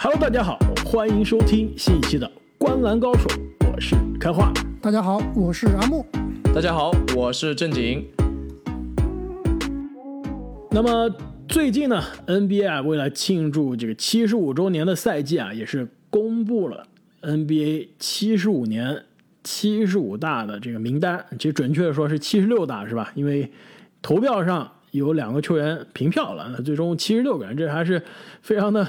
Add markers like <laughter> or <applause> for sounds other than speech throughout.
Hello，大家好，欢迎收听新一期的《观篮高手》，我是开化。大家好，我是阿木。大家好，我是正经。那么最近呢，NBA 啊，为了庆祝这个七十五周年的赛季啊，也是公布了 NBA 七十五年七十五大的这个名单。其实准确的说是七十六大，是吧？因为投票上有两个球员平票了，那最终七十六个人，这还是非常的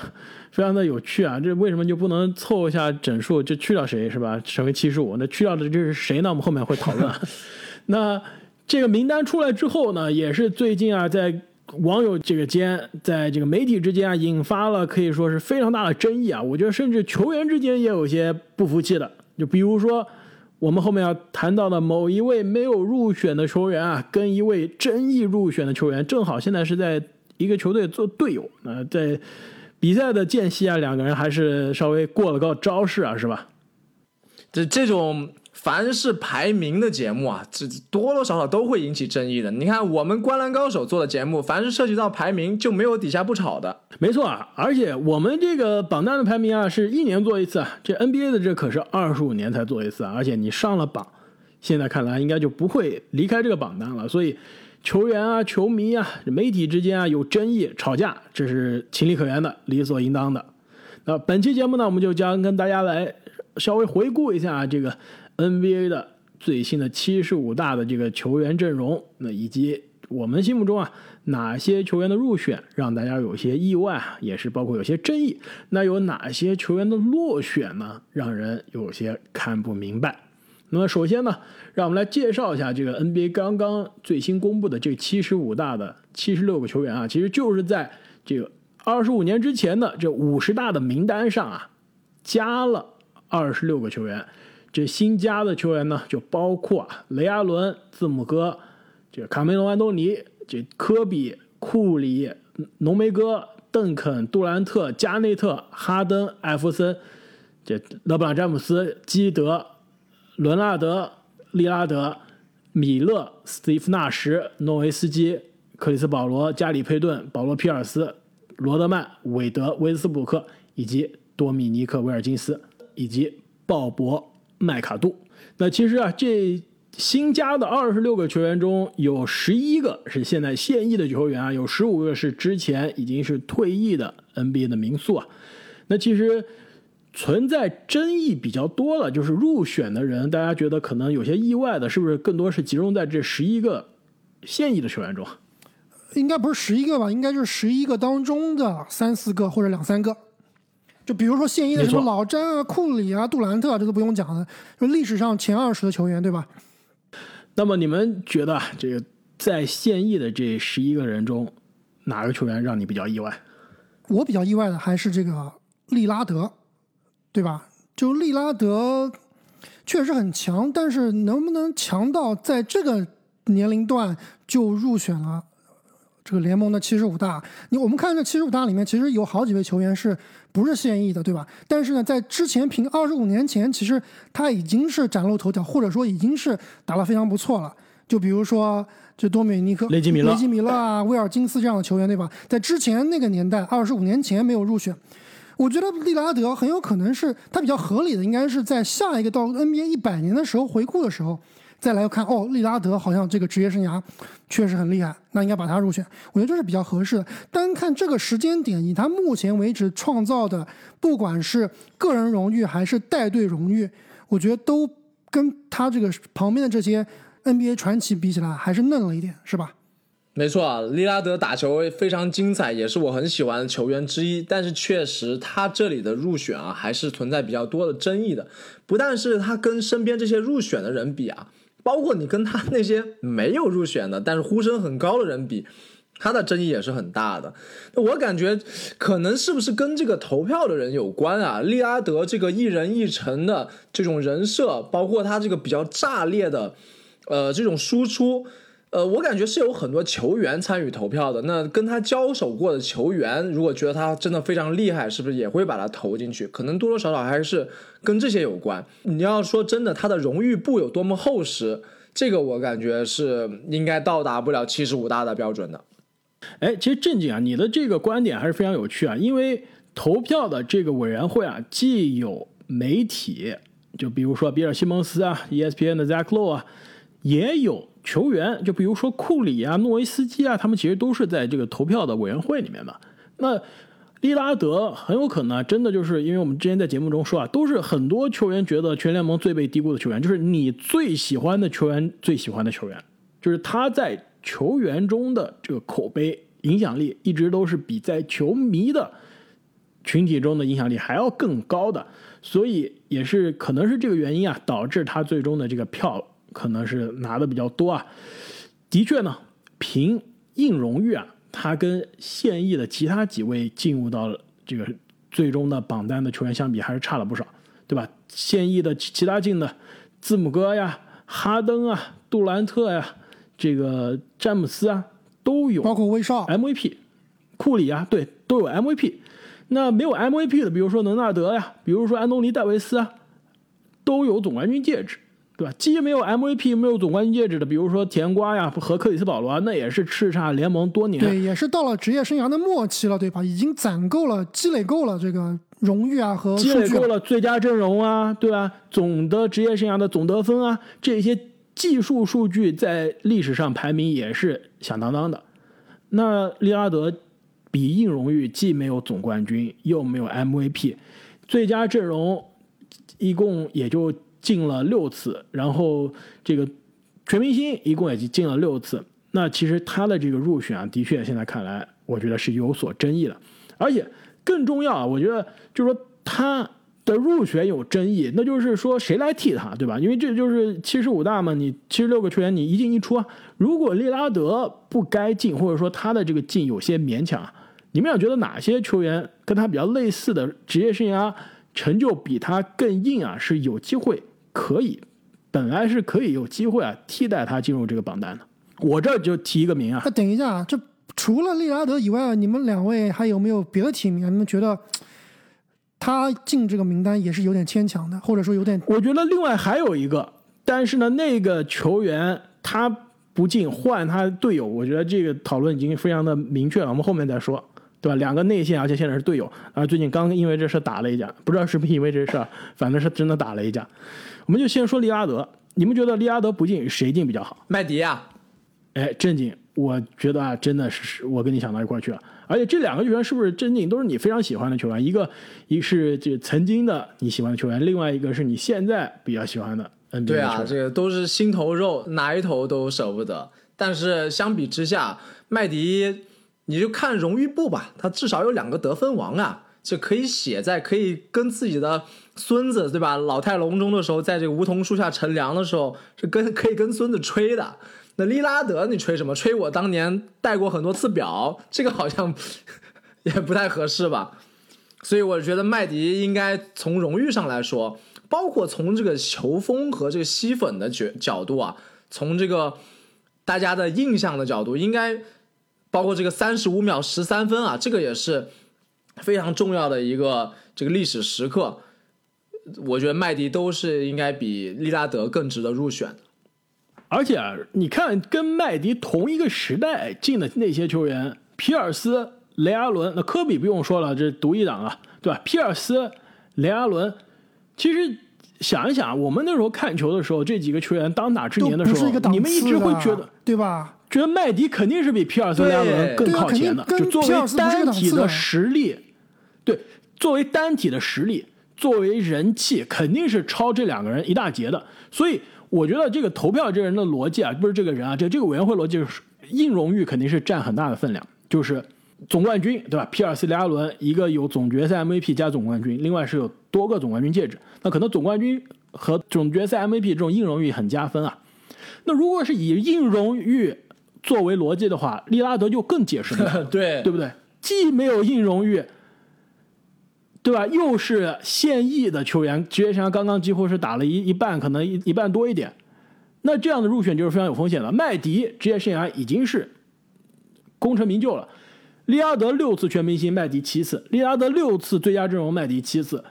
非常的有趣啊！这为什么就不能凑一下整数，就去掉谁，是吧？成为七十五，那去掉的这是谁呢？我们后面会讨论。<laughs> 那这个名单出来之后呢，也是最近啊，在网友这个间，在这个媒体之间啊，引发了可以说是非常大的争议啊。我觉得甚至球员之间也有些不服气的。就比如说我们后面要谈到的某一位没有入选的球员啊，跟一位争议入选的球员，正好现在是在一个球队做队友。那在比赛的间隙啊，两个人还是稍微过了个招式啊，是吧？这这种。凡是排名的节目啊，这多多少少都会引起争议的。你看我们《灌篮高手》做的节目，凡是涉及到排名，就没有底下不吵的。没错啊，而且我们这个榜单的排名啊，是一年做一次啊。这 NBA 的这可是二十五年才做一次啊。而且你上了榜，现在看来应该就不会离开这个榜单了。所以球员啊、球迷啊、媒体之间啊有争议、吵架，这是情理可原的、理所应当的。那本期节目呢，我们就将跟大家来稍微回顾一下这个。NBA 的最新的七十五大的这个球员阵容，那以及我们心目中啊哪些球员的入选让大家有些意外，也是包括有些争议。那有哪些球员的落选呢？让人有些看不明白。那么首先呢，让我们来介绍一下这个 NBA 刚刚最新公布的这七十五大的七十六个球员啊，其实就是在这个二十五年之前的这五十大的名单上啊加了二十六个球员。这新加的球员呢，就包括雷阿伦、字母哥、这卡梅隆·安东尼、这科比、库里、浓眉哥、邓肯、杜兰特、加内特、哈登、艾弗森、这勒布朗·詹姆斯、基德、伦纳德、利拉德、米勒、斯蒂夫·纳什、诺维斯基、克里斯·保罗、加里·佩顿、保罗·皮尔斯、罗德曼、韦德、威斯布鲁克以及多米尼克·威尔金斯以及鲍勃。麦卡杜，那其实啊，这新加的二十六个球员中有十一个是现在现役的球员啊，有十五个是之前已经是退役的 NBA 的名宿啊。那其实存在争议比较多的，就是入选的人，大家觉得可能有些意外的，是不是更多是集中在这十一个现役的球员中？应该不是十一个吧？应该就是十一个当中的三四个或者两三个。就比如说现役的什么老詹啊、库里啊、杜兰特，这都不用讲了，就历史上前二十的球员，对吧？那么你们觉得这个在现役的这十一个人中，哪个球员让你比较意外？我比较意外的还是这个利拉德，对吧？就利拉德确实很强，但是能不能强到在这个年龄段就入选了？这个联盟的七十五大，你我们看这七十五大里面，其实有好几位球员是不是现役的，对吧？但是呢，在之前凭二十五年前，其实他已经是崭露头角，或者说已经是打得非常不错了。就比如说这多米尼克、雷吉米勒、雷吉米勒啊、威尔金斯这样的球员，对吧？在之前那个年代，二十五年前没有入选，我觉得利拉德很有可能是他比较合理的，应该是在下一个到 NBA 一百年的时候回顾的时候。再来看哦，利拉德好像这个职业生涯确实很厉害，那应该把他入选，我觉得这是比较合适的。单看这个时间点，以他目前为止创造的，不管是个人荣誉还是带队荣誉，我觉得都跟他这个旁边的这些 NBA 传奇比起来，还是嫩了一点，是吧？没错啊，利拉德打球非常精彩，也是我很喜欢的球员之一。但是确实，他这里的入选啊，还是存在比较多的争议的。不但是他跟身边这些入选的人比啊。包括你跟他那些没有入选的，但是呼声很高的人比，他的争议也是很大的。我感觉可能是不是跟这个投票的人有关啊？利拉德这个一人一城的这种人设，包括他这个比较炸裂的，呃，这种输出。呃，我感觉是有很多球员参与投票的。那跟他交手过的球员，如果觉得他真的非常厉害，是不是也会把他投进去？可能多多少少还是跟这些有关。你要说真的，他的荣誉簿有多么厚实，这个我感觉是应该到达不了七十五大的标准的。哎，其实正经啊，你的这个观点还是非常有趣啊，因为。投票的这个委员会啊，既有媒体，就比如说比尔·西蒙斯啊，ESPN 的 Zach Lowe 啊，也有球员，就比如说库里啊、诺维斯基啊，他们其实都是在这个投票的委员会里面的。那利拉德很有可能真的就是因为我们之前在节目中说啊，都是很多球员觉得全联盟最被低估的球员，就是你最喜欢的球员最喜欢的球员，就是他在球员中的这个口碑影响力一直都是比在球迷的群体中的影响力还要更高的，所以也是可能是这个原因啊，导致他最终的这个票可能是拿的比较多啊。的确呢，凭硬荣誉啊。他跟现役的其他几位进入到这个最终的榜单的球员相比，还是差了不少，对吧？现役的其他进的字母哥呀、哈登啊、杜兰特呀、这个詹姆斯啊，都有，包括威少、MVP、库里啊，对，都有 MVP。那没有 MVP 的，比如说伦纳德呀，比如说安东尼戴维斯啊，都有总冠军戒指。对吧？既没有 MVP，没有总冠军戒指的，比如说甜瓜呀和克里斯保罗，那也是叱咤联盟多年。对，也是到了职业生涯的末期了，对吧？已经攒够了，积累够了这个荣誉啊和积累够了最佳阵容啊，对吧？总的职业生涯的总得分啊，这些技术数据在历史上排名也是响当当的。那利拉德比硬荣誉既没有总冠军，又没有 MVP，最佳阵容一共也就。进了六次，然后这个全明星一共也就进了六次。那其实他的这个入选啊，的确现在看来，我觉得是有所争议的。而且更重要啊，我觉得就是说他的入选有争议，那就是说谁来替他，对吧？因为这就是七十五大嘛，你七十六个球员你一进一出啊。如果利拉德不该进，或者说他的这个进有些勉强，你们俩觉得哪些球员跟他比较类似的职业生涯成就比他更硬啊？是有机会。可以，本来是可以有机会啊，替代他进入这个榜单的。我这就提一个名啊。那等一下，这除了利拉德以外，你们两位还有没有别的提名？你们觉得他进这个名单也是有点牵强的，或者说有点？我觉得另外还有一个，但是呢，那个球员他不进，换他队友，我觉得这个讨论已经非常的明确了，我们后面再说，对吧？两个内线，而且现在是队友，啊，最近刚因为这事打了一架，不知道是不是因为这事，反正是真的打了一架。我们就先说利拉德，你们觉得利拉德不进谁进比较好？麦迪啊，哎，正经，我觉得啊，真的是我跟你想到一块去了。而且这两个球员是不是正经都是你非常喜欢的球员？一个一是这曾经的你喜欢的球员，另外一个是你现在比较喜欢的 NBA 对啊，这个都是心头肉，哪一头都舍不得。但是相比之下，麦迪，你就看荣誉部吧，他至少有两个得分王啊。就可以写在可以跟自己的孙子对吧？老态龙钟的时候，在这个梧桐树下乘凉的时候，是跟可以跟孙子吹的。那利拉德，你吹什么？吹我当年戴过很多次表，这个好像 <laughs> 也不太合适吧。所以我觉得麦迪应该从荣誉上来说，包括从这个球风和这个吸粉的角角度啊，从这个大家的印象的角度，应该包括这个三十五秒十三分啊，这个也是。非常重要的一个这个历史时刻，我觉得麦迪都是应该比利拉德更值得入选的。而且啊，你看跟麦迪同一个时代进的那些球员，皮尔斯、雷阿伦，那科比不用说了，这独一档啊，对吧？皮尔斯、雷阿伦，其实想一想，我们那时候看球的时候，这几个球员当打之年的时候，你们一直会觉得，对吧？觉得麦迪肯定是比皮尔斯、雷阿伦更靠前的，就作为单体的实力。对，作为单体的实力，作为人气，肯定是超这两个人一大截的。所以我觉得这个投票这个人的逻辑啊，不是这个人啊，这这个委员会逻辑是硬荣誉肯定是占很大的分量，就是总冠军，对吧？皮尔斯、雷阿伦一个有总决赛 MVP 加总冠军，另外是有多个总冠军戒指，那可能总冠军和总决赛 MVP 这种硬荣誉很加分啊。那如果是以硬荣誉作为逻辑的话，利拉德就更解释不了，<laughs> 对对不对？既没有硬荣誉。对吧？又是现役的球员，职业生涯刚刚几乎是打了一一半，可能一一半多一点。那这样的入选就是非常有风险的。麦迪职业生涯已经是功成名就了。利拉德六次全明星，麦迪七次；利拉德六次最佳阵容，麦迪七次。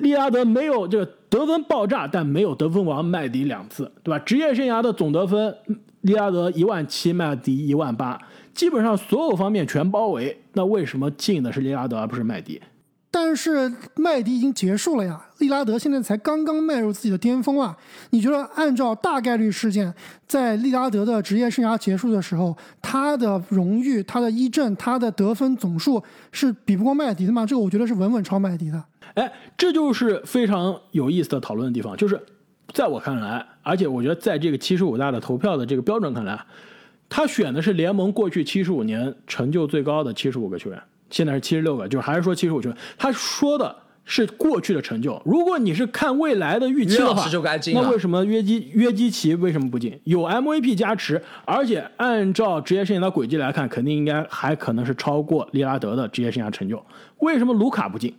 利拉德没有这个得分爆炸，但没有得分王，麦迪两次，对吧？职业生涯的总得分，利拉德一万七，麦迪一万八，基本上所有方面全包围。那为什么进的是利拉德而不是麦迪？但是麦迪已经结束了呀，利拉德现在才刚刚迈入自己的巅峰啊！你觉得按照大概率事件，在利拉德的职业生涯结束的时候，他的荣誉、他的一阵、他的得分总数是比不过麦迪的吗？这个我觉得是稳稳超麦迪的。哎，这就是非常有意思的讨论的地方，就是在我看来，而且我觉得在这个七十五大的投票的这个标准看来，他选的是联盟过去七十五年成就最高的七十五个球员。现在是七十六个，就是还是说七十五球。他说的是过去的成就。如果你是看未来的预期的话，那为什么约基约基奇为什么不进？有 MVP 加持，而且按照职业生涯的轨迹来看，肯定应该还可能是超过利拉德的职业生涯成就。为什么卢卡不进？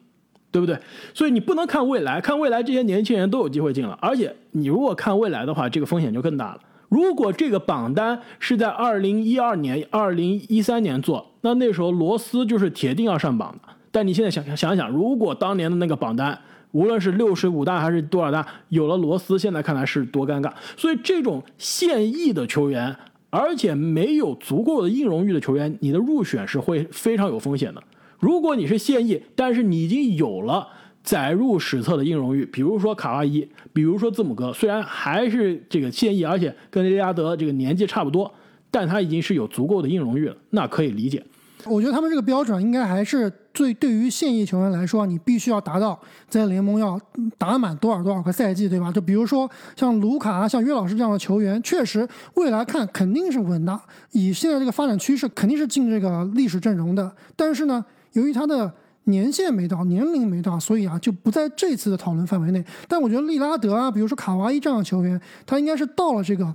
对不对？所以你不能看未来，看未来这些年轻人都有机会进了。而且你如果看未来的话，这个风险就更大了。如果这个榜单是在二零一二年、二零一三年做，那那时候罗斯就是铁定要上榜的。但你现在想想想想，如果当年的那个榜单，无论是六十五大还是多少大，有了罗斯，现在看来是多尴尬。所以这种现役的球员，而且没有足够的硬荣誉的球员，你的入选是会非常有风险的。如果你是现役，但是你已经有了。载入史册的硬荣誉，比如说卡哇伊，比如说字母哥，虽然还是这个现役，而且跟雷拉德这个年纪差不多，但他已经是有足够的硬荣誉了，那可以理解。我觉得他们这个标准应该还是最对于现役球员来说，你必须要达到在联盟要打满多少多少个赛季，对吧？就比如说像卢卡、像约老师这样的球员，确实未来看肯定是稳的，以现在这个发展趋势，肯定是进这个历史阵容的。但是呢，由于他的年限没到，年龄没到，所以啊就不在这次的讨论范围内。但我觉得利拉德啊，比如说卡哇伊这样的球员，他应该是到了这个，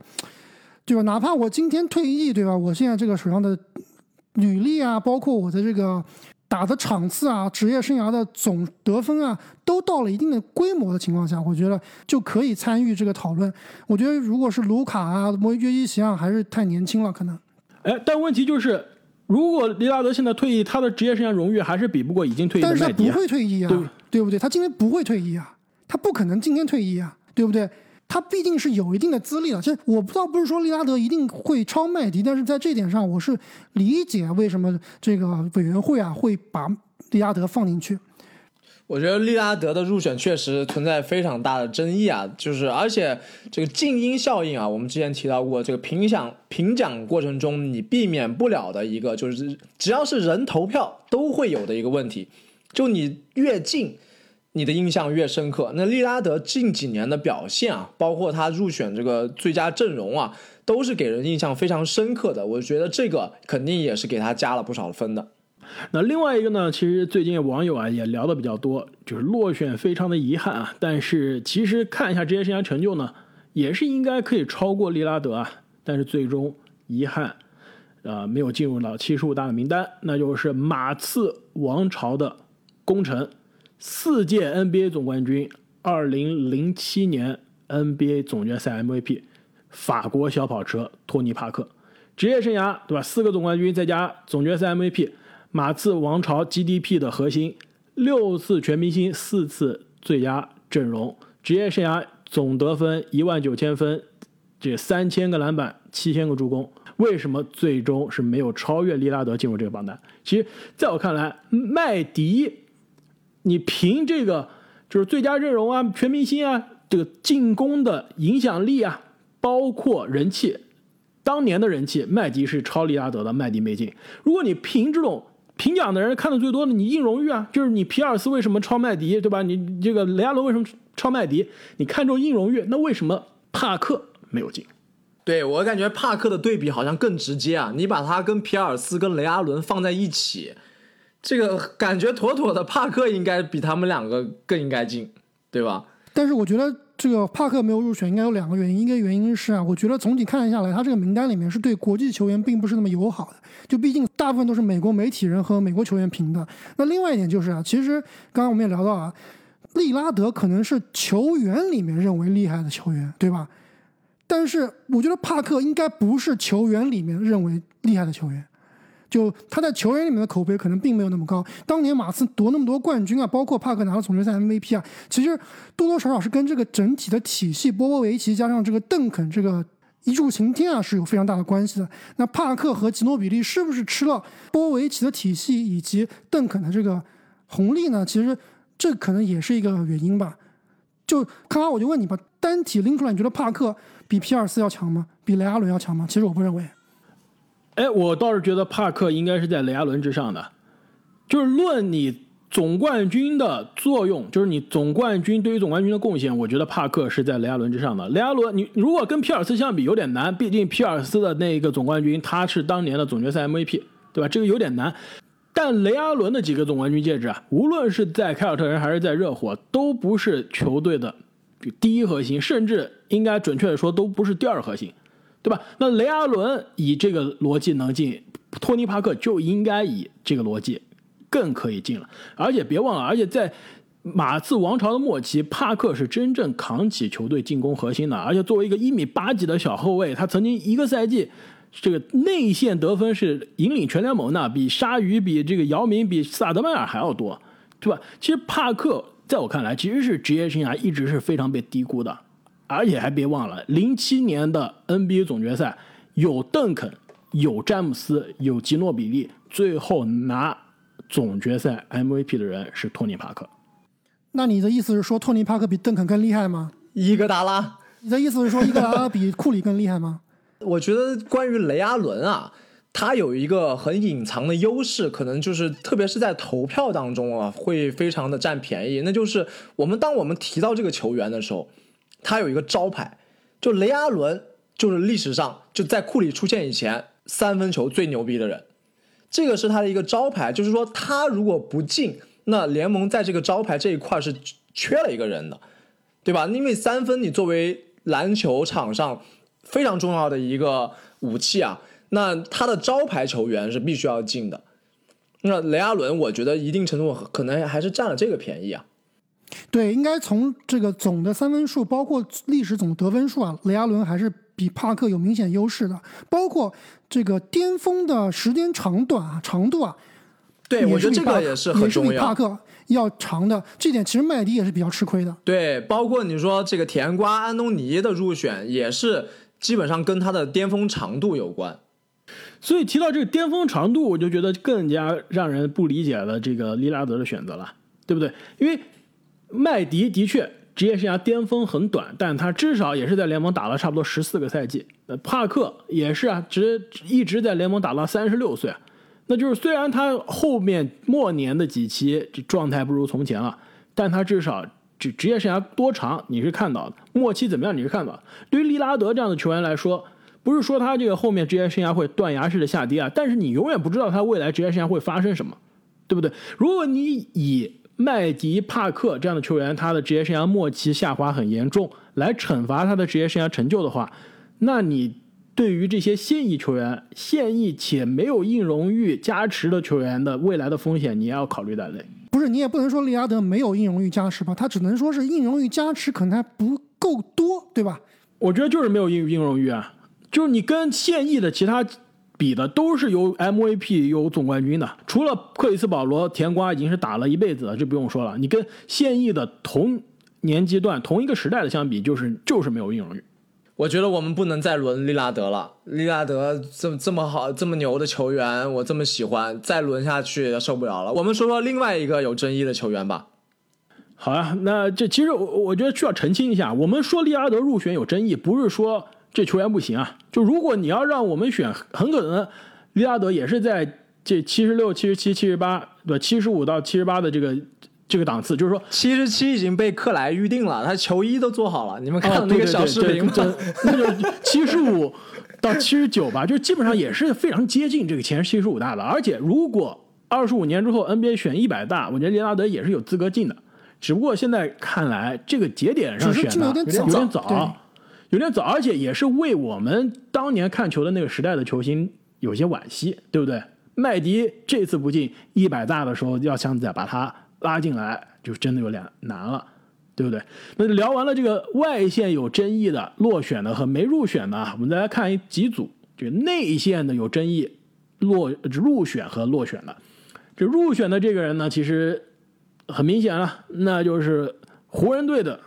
对吧？哪怕我今天退役，对吧？我现在这个手上的履历啊，包括我的这个打的场次啊，职业生涯的总得分啊，都到了一定的规模的情况下，我觉得就可以参与这个讨论。我觉得如果是卢卡啊、莫约基奇啊，还是太年轻了，可能。哎，但问题就是。如果利拉德现在退役，他的职业生涯荣誉还是比不过已经退役的麦迪。但是他不会退役啊，对不对？他今天不会退役啊，他不可能今天退役啊，对不对？他毕竟是有一定的资历了。其实我不知道，不是说利拉德一定会超麦迪，但是在这点上，我是理解为什么这个委员会啊会把利拉德放进去。我觉得利拉德的入选确实存在非常大的争议啊，就是而且这个静音效应啊，我们之前提到过，这个评奖评奖过程中你避免不了的一个，就是只要是人投票都会有的一个问题，就你越近，你的印象越深刻。那利拉德近几年的表现啊，包括他入选这个最佳阵容啊，都是给人印象非常深刻的。我觉得这个肯定也是给他加了不少分的。那另外一个呢？其实最近网友啊也聊的比较多，就是落选非常的遗憾啊。但是其实看一下职业生涯成就呢，也是应该可以超过利拉德啊。但是最终遗憾，啊没有进入到七十五大的名单，那就是马刺王朝的功臣，四届 NBA 总冠军，二零零七年 NBA 总决赛 MVP，法国小跑车托尼帕克，职业生涯对吧？四个总冠军再加总决赛 MVP。马刺王朝 GDP 的核心，六次全明星，四次最佳阵容，职业生涯总得分一万九千分，这三千个篮板，七千个助攻，为什么最终是没有超越利拉德进入这个榜单？其实，在我看来，麦迪，你凭这个就是最佳阵容啊，全明星啊，这个进攻的影响力啊，包括人气，当年的人气，麦迪是超利拉德的，麦迪没进。如果你凭这种。评奖的人看的最多的，你硬荣誉啊，就是你皮尔斯为什么超麦迪，对吧？你这个雷阿伦为什么超麦迪？你看中硬荣誉，那为什么帕克没有进？对我感觉帕克的对比好像更直接啊！你把他跟皮尔斯、跟雷阿伦放在一起，这个感觉妥妥的帕克应该比他们两个更应该进，对吧？但是我觉得。这个帕克没有入选，应该有两个原因。一个原因是啊，我觉得总体看下来，他这个名单里面是对国际球员并不是那么友好的。就毕竟大部分都是美国媒体人和美国球员评的。那另外一点就是啊，其实刚刚我们也聊到啊，利拉德可能是球员里面认为厉害的球员，对吧？但是我觉得帕克应该不是球员里面认为厉害的球员。就他在球员里面的口碑可能并没有那么高。当年马刺夺那么多冠军啊，包括帕克拿了总决赛 MVP 啊，其实多多少少是跟这个整体的体系，波波维奇加上这个邓肯这个一柱擎天啊，是有非常大的关系的。那帕克和吉诺比利是不是吃了波波维奇的体系以及邓肯的这个红利呢，其实这可能也是一个原因吧。就康康，我就问你吧，单体拎出来，你觉得帕克比皮尔斯要强吗？比雷阿伦要强吗？其实我不认为。哎，我倒是觉得帕克应该是在雷阿伦之上的。就是论你总冠军的作用，就是你总冠军对于总冠军的贡献，我觉得帕克是在雷阿伦之上的。雷阿伦，你如果跟皮尔斯相比有点难，毕竟皮尔斯的那一个总冠军他是当年的总决赛 MVP，对吧？这个有点难。但雷阿伦的几个总冠军戒指啊，无论是在凯尔特人还是在热火，都不是球队的第一核心，甚至应该准确的说都不是第二核心，对吧？那雷阿伦以这个逻辑能进，托尼帕克就应该以这个逻辑。更可以进了，而且别忘了，而且在马刺王朝的末期，帕克是真正扛起球队进攻核心的。而且作为一个一米八几的小后卫，他曾经一个赛季这个内线得分是引领全联盟的，比鲨鱼、比这个姚明、比萨德迈尔还要多，对吧？其实帕克在我看来，其实是职业生涯一直是非常被低估的。而且还别忘了，零七年的 NBA 总决赛有邓肯、有詹姆斯、有吉诺比利，最后拿。总决赛 MVP 的人是托尼·帕克，那你的意思是说托尼·帕克比邓肯更厉害吗？伊戈达拉，你的意思是说伊戈达拉比库里更厉害吗？<laughs> 我觉得关于雷阿伦啊，他有一个很隐藏的优势，可能就是特别是在投票当中啊，会非常的占便宜。那就是我们当我们提到这个球员的时候，他有一个招牌，就雷阿伦就是历史上就在库里出现以前三分球最牛逼的人。这个是他的一个招牌，就是说他如果不进，那联盟在这个招牌这一块是缺了一个人的，对吧？因为三分你作为篮球场上非常重要的一个武器啊，那他的招牌球员是必须要进的。那雷阿伦，我觉得一定程度可能还是占了这个便宜啊。对，应该从这个总的三分数，包括历史总得分数啊，雷阿伦还是比帕克有明显优势的，包括。这个巅峰的时间长短啊，长度啊，对我觉得这个也是很重要。比帕克要长的，这点其实麦迪也是比较吃亏的。对，包括你说这个甜瓜安东尼的入选，也是基本上跟他的巅峰长度有关。所以提到这个巅峰长度，我就觉得更加让人不理解了这个利拉德的选择了，对不对？因为麦迪的确。职业生涯巅峰很短，但他至少也是在联盟打了差不多十四个赛季。那，帕克也是啊，直一直在联盟打到三十六岁。那就是虽然他后面末年的几期这状态不如从前了，但他至少职职业生涯多长你是看到的，末期怎么样你是看到的。对于利拉德这样的球员来说，不是说他这个后面职业生涯会断崖式的下跌啊，但是你永远不知道他未来职业生涯会发生什么，对不对？如果你以麦迪帕克这样的球员，他的职业生涯末期下滑很严重，来惩罚他的职业生涯成就的话，那你对于这些现役球员、现役且没有硬荣誉加持的球员的未来的风险，你也要考虑在内。不是，你也不能说利拉德没有硬荣誉加持吧？他只能说是硬荣誉加持可能还不够多，对吧？我觉得就是没有硬硬荣誉啊，就是你跟现役的其他。比的都是有 MVP 有总冠军的，除了克里斯保罗、甜瓜已经是打了一辈子了，就不用说了。你跟现役的同年阶段、同一个时代的相比，就是就是没有硬荣誉。我觉得我们不能再轮利拉德了，利拉德这么这么好、这么牛的球员，我这么喜欢，再轮下去受不了了。我们说说另外一个有争议的球员吧。好啊，那这其实我我觉得需要澄清一下，我们说利拉德入选有争议，不是说。这球员不行啊！就如果你要让我们选，很可能利拉德也是在这七十六、七十七、七十八，对吧？七十五到七十八的这个这个档次，就是说七十七已经被克莱预定了，他球衣都做好了。你们看那个小视频吗？那就七十五到七十九吧，就基本上也是非常接近这个前七十五大的。而且如果二十五年之后 NBA 选一百大，我觉得利拉德也是有资格进的。只不过现在看来，这个节点上选的有点早。有点早，而且也是为我们当年看球的那个时代的球星有些惋惜，对不对？麦迪这次不进一百大的时候，要想再把他拉进来，就真的有点难了，对不对？那聊完了这个外线有争议的落选的和没入选的，我们再来看一几组这个内线的有争议落入选和落选的。这入选的这个人呢，其实很明显了，那就是湖人队的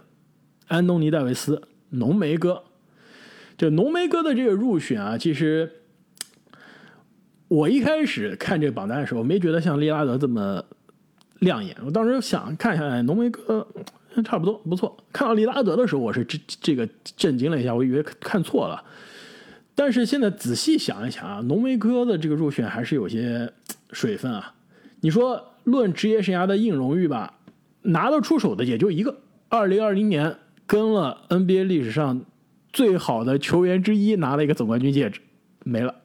安东尼戴维斯。浓眉哥，这浓眉哥的这个入选啊，其实我一开始看这个榜单的时候，没觉得像利拉德这么亮眼。我当时想看下，哎，浓眉哥差不多不错。看到利拉德的时候，我是这这个震惊了一下，我以为看错了。但是现在仔细想一想啊，浓眉哥的这个入选还是有些水分啊。你说论职业生涯的硬荣誉吧，拿得出手的也就一个，二零二零年跟了 NBA 历史上最好的球员之一拿了一个总冠军戒指，没了。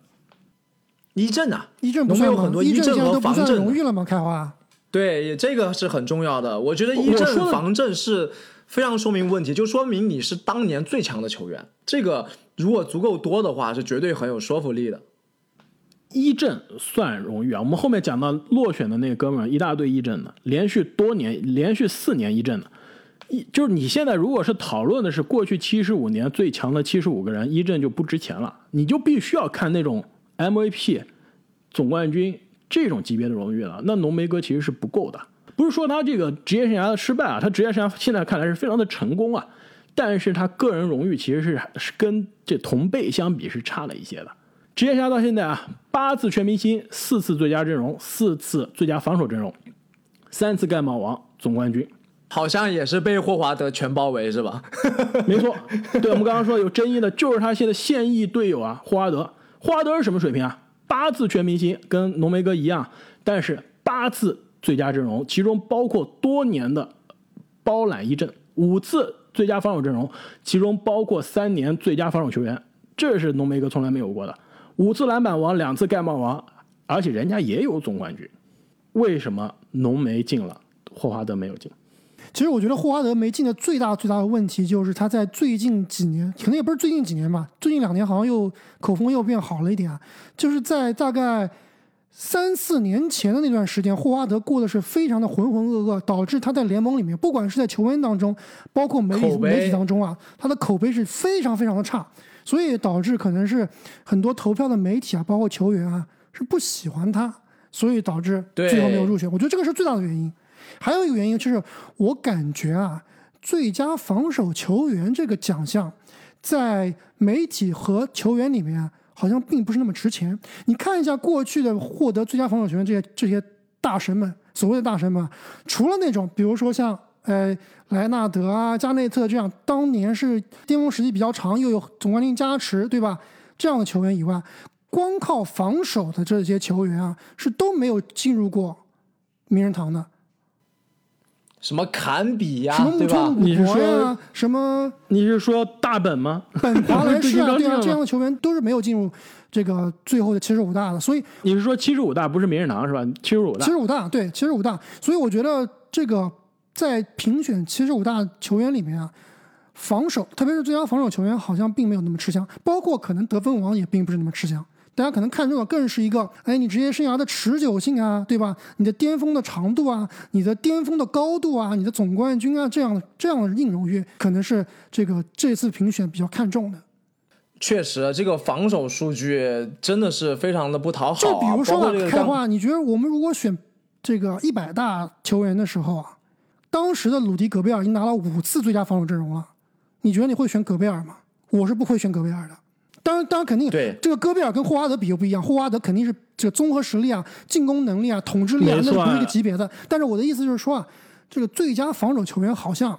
一阵啊，一阵不算吗？浓眉有很多一阵阵和防阵的。荣誉了吗？开花，对，这个是很重要的。我觉得一阵防阵是非常说明问题，就说明你是当年最强的球员。这个如果足够多的话，是绝对很有说服力的。一阵算荣誉啊，我们后面讲到落选的那个哥们儿，一大堆一阵的，连续多年，连续四年一阵的，一一就是你现在如果是讨论的是过去七十五年最强的七十五个人，一阵就不值钱了，你就必须要看那种 MVP、总冠军这种级别的荣誉了。那浓眉哥其实是不够的，不是说他这个职业生涯的失败啊，他职业生涯现在看来是非常的成功啊，但是他个人荣誉其实是是跟这同辈相比是差了一些的。职业生涯到现在啊，八次全明星，四次最佳阵容，四次最佳防守阵容，三次盖帽王，总冠军。好像也是被霍华德全包围是吧？<laughs> 没错，对我们刚刚说有争议的就是他现在现役队友啊，霍华德。霍华德是什么水平啊？八次全明星，跟浓眉哥一样，但是八次最佳阵容，其中包括多年的包揽一阵，五次最佳防守阵容，其中包括三年最佳防守球员，这是浓眉哥从来没有过的。五次篮板王，两次盖帽王，而且人家也有总冠军，为什么浓眉进了，霍华德没有进？其实我觉得霍华德没进的最大最大的问题就是他在最近几年，可能也不是最近几年吧，最近两年好像又口风又变好了一点啊。就是在大概三四年前的那段时间，霍华德过得是非常的浑浑噩噩，导致他在联盟里面，不管是在球员当中，包括媒体媒体当中啊，他的口碑是非常非常的差，所以导致可能是很多投票的媒体啊，包括球员啊，是不喜欢他，所以导致最后没有入选。我觉得这个是最大的原因。还有一个原因就是，我感觉啊，最佳防守球员这个奖项，在媒体和球员里面啊，好像并不是那么值钱。你看一下过去的获得最佳防守球员这些这些大神们，所谓的大神们，除了那种比如说像呃莱纳德啊、加内特这样当年是巅峰时期比较长，又有总冠军加持，对吧？这样的球员以外，光靠防守的这些球员啊，是都没有进入过名人堂的。什么坎比呀、什对吧？你是鲁国呀说，什么你是说大本吗？本华莱士 <laughs> 啊，对啊，这样的球员都是没有进入这个最后的七十五大的，所以你是说七十五大不是名人堂是吧？七十五大七十五大对七十五大，所以我觉得这个在评选七十五大球员里面啊，防守特别是最佳防守球员好像并没有那么吃香，包括可能得分王也并不是那么吃香。大家可能看中的更是一个，哎，你职业生涯的持久性啊，对吧？你的巅峰的长度啊，你的巅峰的高度啊，你的总冠军啊，这样的这样的硬荣誉，可能是这个这次评选比较看重的。确实，这个防守数据真的是非常的不讨好、啊。就比如说吧开花，你觉得我们如果选这个一百大球员的时候啊，当时的鲁迪·戈贝尔已经拿了五次最佳防守阵容了，你觉得你会选戈贝尔吗？我是不会选戈贝尔的。当然，当然肯定，对这个戈贝尔跟霍华德比又不一样，霍华德肯定是这个综合实力啊、进攻能力啊、统治力啊，那是不是一个级别的。但是我的意思就是说啊，这个最佳防守球员好像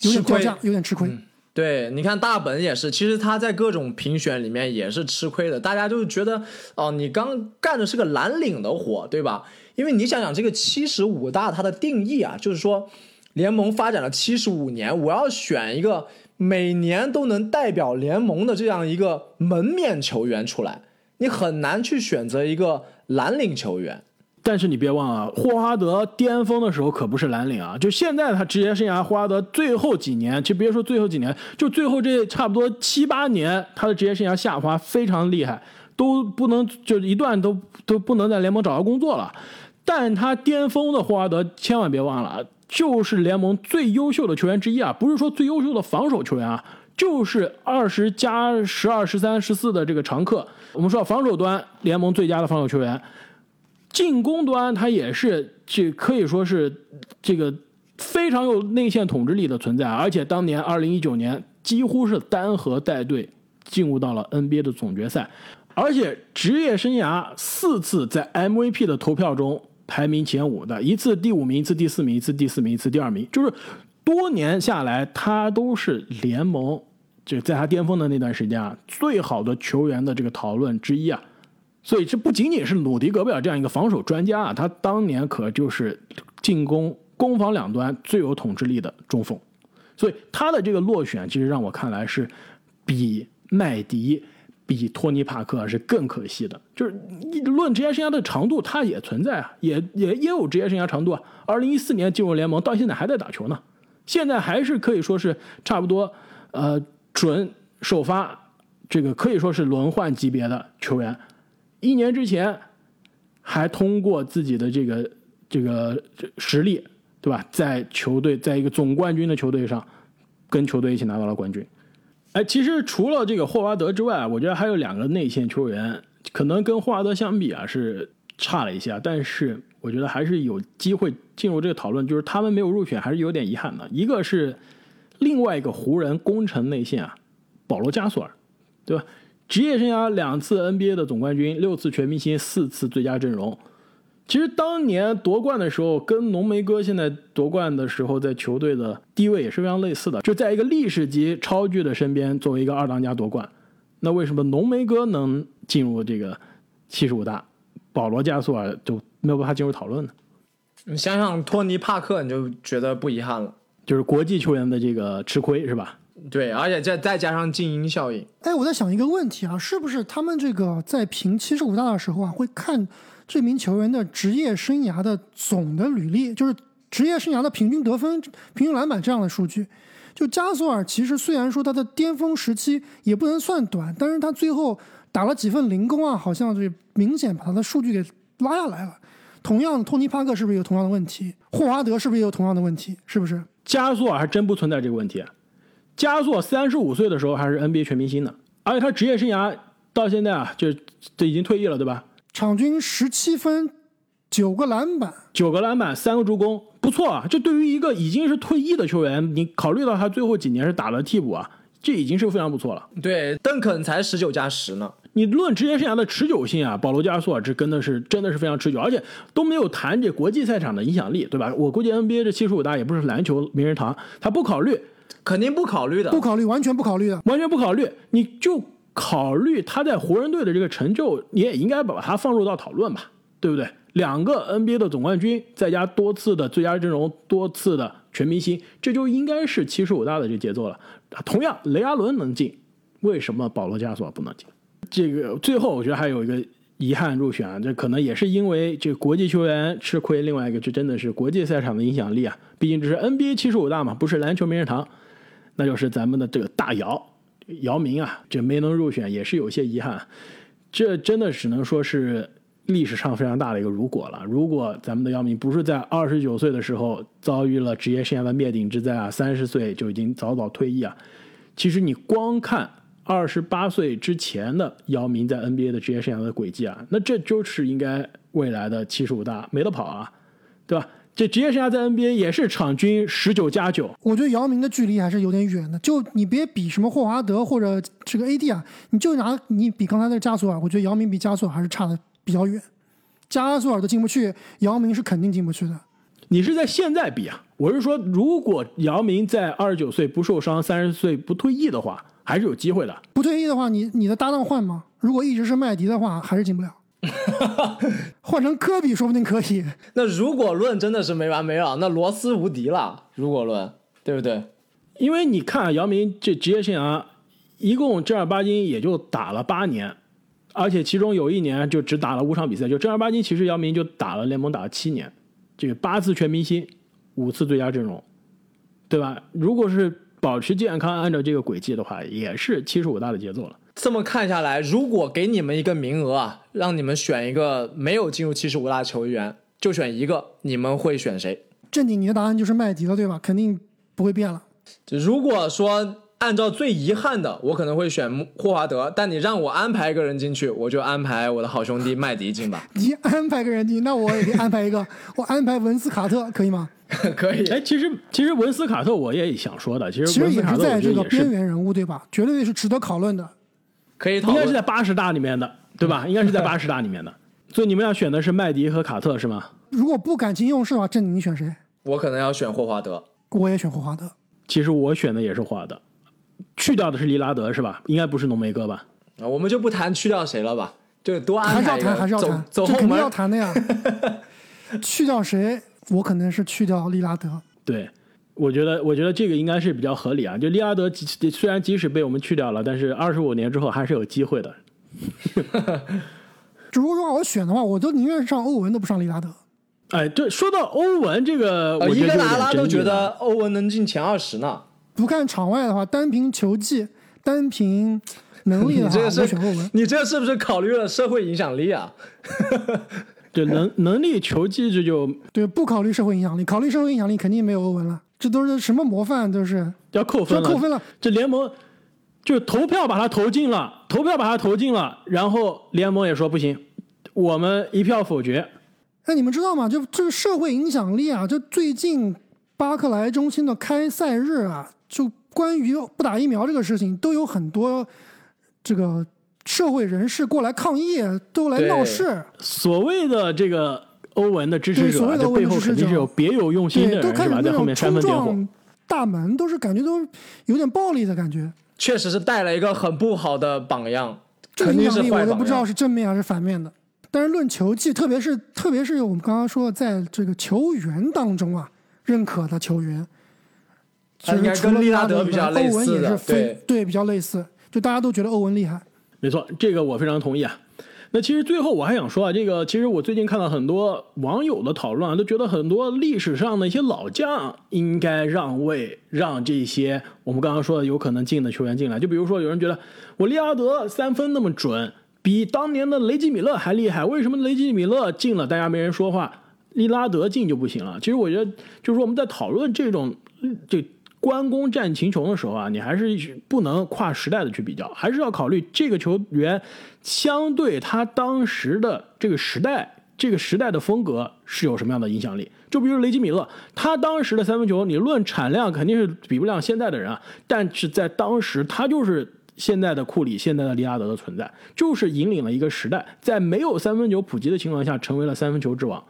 有点亏掉价，有点吃亏。对，你看大本也是，其实他在各种评选里面也是吃亏的，大家就是觉得哦，你刚干的是个蓝领的活，对吧？因为你想想这个七十五大它的定义啊，就是说联盟发展了七十五年，我要选一个每年都能代表联盟的这样一个门面球员出来，你很难去选择一个蓝领球员。但是你别忘了，霍华德巅峰的时候可不是蓝领啊！就现在他职业生涯，霍华德最后几年，就别说最后几年，就最后这差不多七八年，他的职业生涯下滑非常厉害，都不能就一段都都不能在联盟找到工作了。但他巅峰的霍华德，千万别忘了，就是联盟最优秀的球员之一啊！不是说最优秀的防守球员啊，就是二十加十二、十三、十四的这个常客。我们说防守端联盟最佳的防守球员，进攻端他也是这可以说是这个非常有内线统治力的存在，而且当年二零一九年几乎是单核带队进入到了 NBA 的总决赛，而且职业生涯四次在 MVP 的投票中排名前五的，一次第五名，一次第四名，一次第四名，一次第二名，就是多年下来，他都是联盟就在他巅峰的那段时间啊，最好的球员的这个讨论之一啊。所以这不仅仅是鲁迪·戈贝尔这样一个防守专家啊，他当年可就是进攻、攻防两端最有统治力的中锋。所以他的这个落选，其实让我看来是比麦迪、比托尼·帕克是更可惜的。就是论职业生涯的长度，他也存在啊，也也也有职业生涯长度啊。二零一四年进入联盟，到现在还在打球呢，现在还是可以说是差不多呃准首发，这个可以说是轮换级别的球员。一年之前，还通过自己的这个这个实力，对吧？在球队，在一个总冠军的球队上，跟球队一起拿到了冠军。哎，其实除了这个霍华德之外，我觉得还有两个内线球员，可能跟霍华德相比啊是差了一些，但是我觉得还是有机会进入这个讨论，就是他们没有入选，还是有点遗憾的。一个是另外一个湖人功臣内线啊，保罗加索尔，对吧？职业生涯两次 NBA 的总冠军，六次全明星，四次最佳阵容。其实当年夺冠的时候，跟浓眉哥现在夺冠的时候，在球队的地位也是非常类似的，就在一个历史级超巨的身边，作为一个二当家夺冠。那为什么浓眉哥能进入这个七十五大，保罗加索尔就没有办法进入讨论呢？你想想托尼帕克，你就觉得不遗憾了，就是国际球员的这个吃亏是吧？对，而且再再加上静音效应。哎，我在想一个问题啊，是不是他们这个在评七十五大的时候啊，会看这名球员的职业生涯的总的履历，就是职业生涯的平均得分、平均篮板这样的数据？就加索尔其实虽然说他的巅峰时期也不能算短，但是他最后打了几份零工啊，好像就明显把他的数据给拉下来了。同样，托尼帕克是不是有同样的问题？霍华德是不是也有同样的问题？是不是？加索尔还真不存在这个问题。加索尔三十五岁的时候还是 NBA 全明星呢，而且他职业生涯到现在啊，就就已经退役了，对吧？场均十七分，九个篮板，九个篮板，三个助攻，不错啊！这对于一个已经是退役的球员，你考虑到他最后几年是打了替补啊，这已经是非常不错了。对，邓肯才十九加十呢。你论职业生涯的持久性啊，保罗加索尔这真的是真的是非常持久，而且都没有谈这国际赛场的影响力，对吧？我估计 NBA 这七十五大也不是篮球名人堂，他不考虑。肯定不考虑的，不考虑，完全不考虑的，完全不考虑。你就考虑他在湖人队的这个成就，你也应该把他放入到讨论吧，对不对？两个 NBA 的总冠军，再加多次的最佳阵容，多次的全明星，这就应该是七十五大的这个节奏了。同样，雷阿伦能进，为什么保罗加索不能进？这个最后我觉得还有一个遗憾入选，这可能也是因为这国际球员吃亏。另外一个，这真的是国际赛场的影响力啊，毕竟这是 NBA 七十五大嘛，不是篮球名人堂。那就是咱们的这个大姚姚明啊，这没能入选也是有些遗憾，这真的只能说是历史上非常大的一个如果了。如果咱们的姚明不是在二十九岁的时候遭遇了职业生涯的灭顶之灾啊，三十岁就已经早早退役啊，其实你光看二十八岁之前的姚明在 NBA 的职业生涯的轨迹啊，那这就是应该未来的七十五大没得跑啊，对吧？这职业生涯在 NBA 也是场均十九加九，我觉得姚明的距离还是有点远的。就你别比什么霍华德或者这个 AD 啊，你就拿你比刚才那个加索尔，我觉得姚明比加索尔还是差的比较远。加索尔都进不去，姚明是肯定进不去的。你是在现在比啊？我是说，如果姚明在二十九岁不受伤，三十岁不退役的话，还是有机会的。不退役的话，你你的搭档换吗？如果一直是麦迪的话，还是进不了。<laughs> 换成科比说不定可以。<laughs> 那如果论真的是没完没了，那罗斯无敌了。如果论，对不对？因为你看姚明这职业生涯，一共正儿八经也就打了八年，而且其中有一年就只打了五场比赛。就正儿八经，其实姚明就打了联盟打了七年，这个八次全明星，五次最佳阵容，对吧？如果是保持健康，按照这个轨迹的话，也是七十五大的节奏了。这么看下来，如果给你们一个名额啊，让你们选一个没有进入七十五大球员，就选一个，你们会选谁？正经，你的答案就是麦迪了，对吧？肯定不会变了。如果说按照最遗憾的，我可能会选霍华德，但你让我安排一个人进去，我就安排我的好兄弟麦迪进吧。<laughs> 你安排个人进，那我也得安排一个，我安排文斯卡特，可以吗？<laughs> 可以。哎，其实其实文斯卡特我也想说的，其实其实也是在这个边缘人物，对吧？绝对是值得讨论的。可以，应该是在八十大里面的，对吧？<laughs> 应该是在八十大里面的。所以你们要选的是麦迪和卡特是吗？如果不感情用事的话，这你选谁？我可能要选霍华德。我也选霍华德。其实我选的也是霍华德，去掉的是利拉德是吧？应该不是浓眉哥吧？啊，我们就不谈去掉谁了吧，就多安排一个还是要谈，还是要走谈，走后这肯定要。谈的呀。<laughs> 去掉谁？我可能是去掉利拉德。对，我觉得我觉得这个应该是比较合理啊。就利拉德即虽然即使被我们去掉了，但是二十五年之后还是有机会的。<laughs> 如果让我选的话，我都宁愿上欧文，都不上利拉德。哎，对，说到欧文这个，呃，伊我觉得就有戈达拉都觉得欧文能进前二十呢。不看场外的话，单凭球技，单凭能力的话，<laughs> 你这个我选欧是文。你这是不是考虑了社会影响力啊？<laughs> 对能能力球技这就对，不考虑社会影响力，考虑社会影响力肯定没有欧文了。这都是什么模范？都是要扣分了。扣分了。这联盟就投票把他投进了，投票把他投进了，然后联盟也说不行，我们一票否决。哎，你们知道吗？就这个社会影响力啊，就最近巴克莱中心的开赛日啊，就关于不打疫苗这个事情，都有很多这个社会人士过来抗议，都来闹事。所谓的这个欧文的支持者所谓的背欧文支持后肯定是有别有用心对，的人是吧？都开始那种在后面煽冲风点火。撞大门，都是感觉都有点暴力的感觉。确实是带了一个很不好的榜样，这个影响力我都。不知道是正面还是反面的。但是论球技，特别是特别是我们刚刚说，在这个球员当中啊，认可的球员，他应该其实除了跟利拉德比较类欧文也是非对比较类似，就大家都觉得欧文厉害。没错，这个我非常同意啊。那其实最后我还想说啊，这个其实我最近看到很多网友的讨论啊，都觉得很多历史上的一些老将应该让位，让这些我们刚刚说的有可能进的球员进来。就比如说有人觉得我利拉德三分那么准，比当年的雷吉米勒还厉害，为什么雷吉米勒进了大家没人说话，利拉德进就不行了？其实我觉得就是说我们在讨论这种这。关公战秦琼的时候啊，你还是不能跨时代的去比较，还是要考虑这个球员相对他当时的这个时代，这个时代的风格是有什么样的影响力。就比如雷吉米勒，他当时的三分球，你论产量肯定是比不了现在的人啊，但是在当时他就是现在的库里、现在的利拉德的存在，就是引领了一个时代，在没有三分球普及的情况下，成为了三分球之王。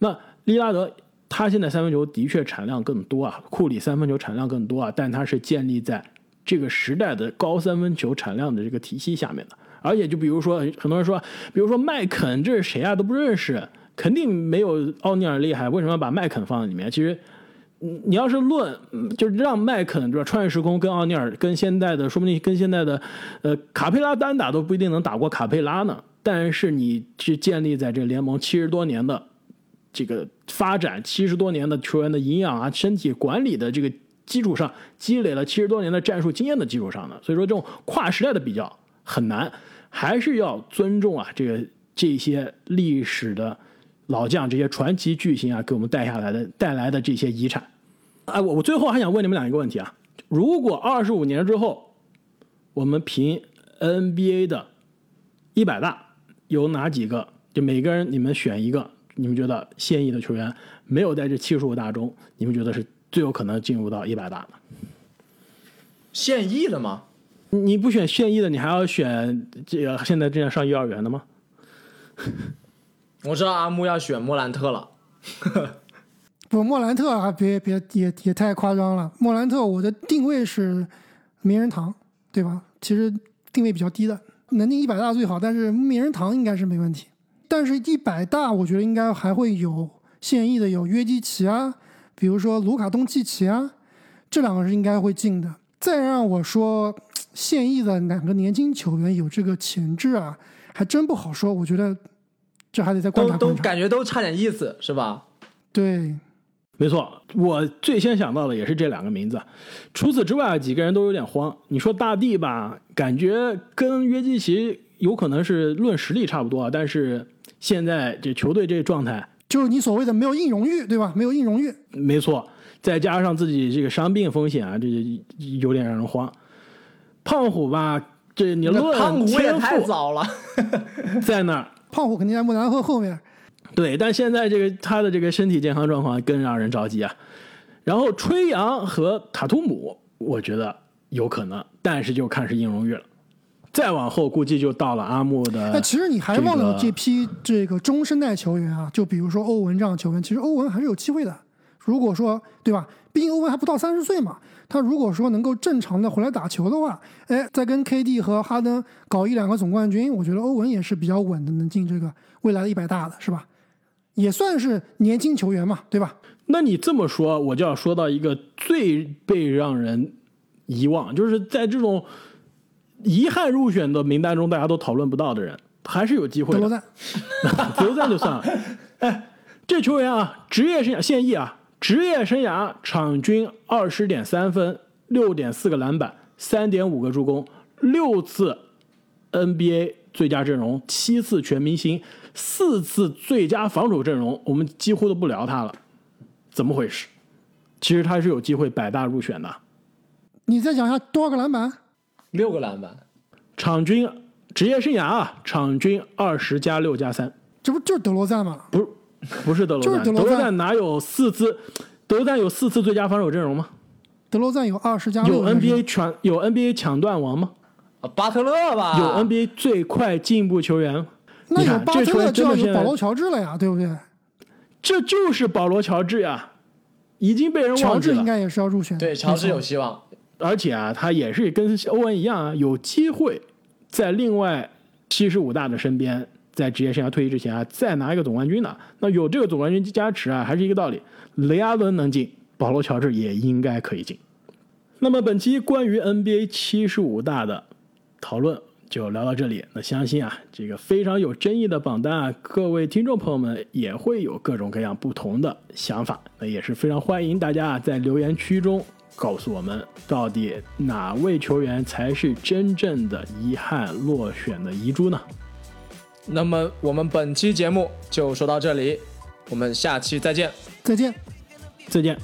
那利拉德他现在三分球的确产量更多啊，库里三分球产量更多啊，但他是建立在这个时代的高三分球产量的这个体系下面的。而且就比如说，很多人说，比如说麦肯这是谁啊，都不认识，肯定没有奥尼尔厉害，为什么要把麦肯放在里面？其实。你要是论，就是让麦肯对吧？穿越时空跟奥尼尔跟现在的，说不定跟现在的，呃，卡佩拉单打都不一定能打过卡佩拉呢。但是你是建立在这联盟七十多年的这个发展七十多年的球员的营养啊、身体管理的这个基础上，积累了七十多年的战术经验的基础上的，所以说这种跨时代的比较很难，还是要尊重啊这个这些历史的老将、这些传奇巨星啊给我们带下来的带来的这些遗产。哎，我我最后还想问你们俩一个问题啊，如果二十五年之后，我们评 NBA 的一百大有哪几个？就每个人你们选一个，你们觉得现役的球员没有在这七十五大中，你们觉得是最有可能进入到一百大的？现役的吗？你不选现役的，你还要选这个现在正在上幼儿园的吗？<laughs> 我知道阿木要选莫兰特了。<laughs> 不，莫兰特啊，别别也也太夸张了。莫兰特，我的定位是名人堂，对吧？其实定位比较低的，能进一百大最好，但是名人堂应该是没问题。但是，一百大我觉得应该还会有现役的，有约基奇啊，比如说卢卡东契奇啊，这两个是应该会进的。再让我说现役的哪个年轻球员有这个潜质啊，还真不好说。我觉得这还得再观察都察观察。感觉都差点意思，是吧？对，没错，我最先想到的也是这两个名字。除此之外，几个人都有点慌。你说大帝吧，感觉跟约基奇有可能是论实力差不多啊，但是现在这球队这状态，就是你所谓的没有硬荣誉，对吧？没有硬荣誉。没错，再加上自己这个伤病风险啊，这有点让人慌。胖虎吧，这你那论胖虎也太赋早了。<laughs> 在那儿，胖虎肯定在莫兰特后面。对，但现在这个他的这个身体健康状况更让人着急啊。然后吹杨和塔图姆，我觉得有可能，但是就看是硬荣誉了。再往后估计就到了阿木的。哎，其实你还忘了这批这个中生代球员啊，就比如说欧文这样的球员，其实欧文还是有机会的。如果说对吧，毕竟欧文还不到三十岁嘛，他如果说能够正常的回来打球的话，哎，再跟 KD 和哈登搞一两个总冠军，我觉得欧文也是比较稳的，能进这个未来的一百大的，是吧？也算是年轻球员嘛，对吧？那你这么说，我就要说到一个最被让人遗忘，就是在这种遗憾入选的名单中，大家都讨论不到的人，还是有机会的。德罗赞，<laughs> 德罗赞就算了。哎，这球员啊，职业生涯现役啊，职业生涯场均二十点三分，六点四个篮板，三点五个助攻，六次 NBA 最佳阵容，七次全明星，四次最佳防守阵容，我们几乎都不聊他了，怎么回事？其实他是有机会百大入选的，你再讲一下多少个篮板？六个篮板，场均职业生涯啊，场均二十加六加三。这不就是德罗赞吗？不是，不是德罗赞，就是德罗赞赞哪有四次？德罗赞有四次最佳防守阵容吗？德罗赞有二十加有，NBA 全有 NBA 抢断王吗？啊，巴特勒吧？有 NBA 最快进步球员那有巴特勒就要有保罗乔治了呀，对不对？这就是保罗乔治呀，已经被人乔忘记了。治应该也是要入选的。对，乔治有希望。而且啊，他也是跟欧文一样啊，有机会在另外七十五大的身边，在职业生涯退役之前啊，再拿一个总冠军的。那有这个总冠军加持啊，还是一个道理。雷阿伦能进，保罗乔治也应该可以进。那么本期关于 NBA 七十五大的讨论就聊到这里。那相信啊，这个非常有争议的榜单啊，各位听众朋友们也会有各种各样不同的想法。那也是非常欢迎大家啊，在留言区中告诉我们，到底哪位球员才是真正的遗憾落选的遗珠呢？那么我们本期节目就说到这里，我们下期再见。再见。再见。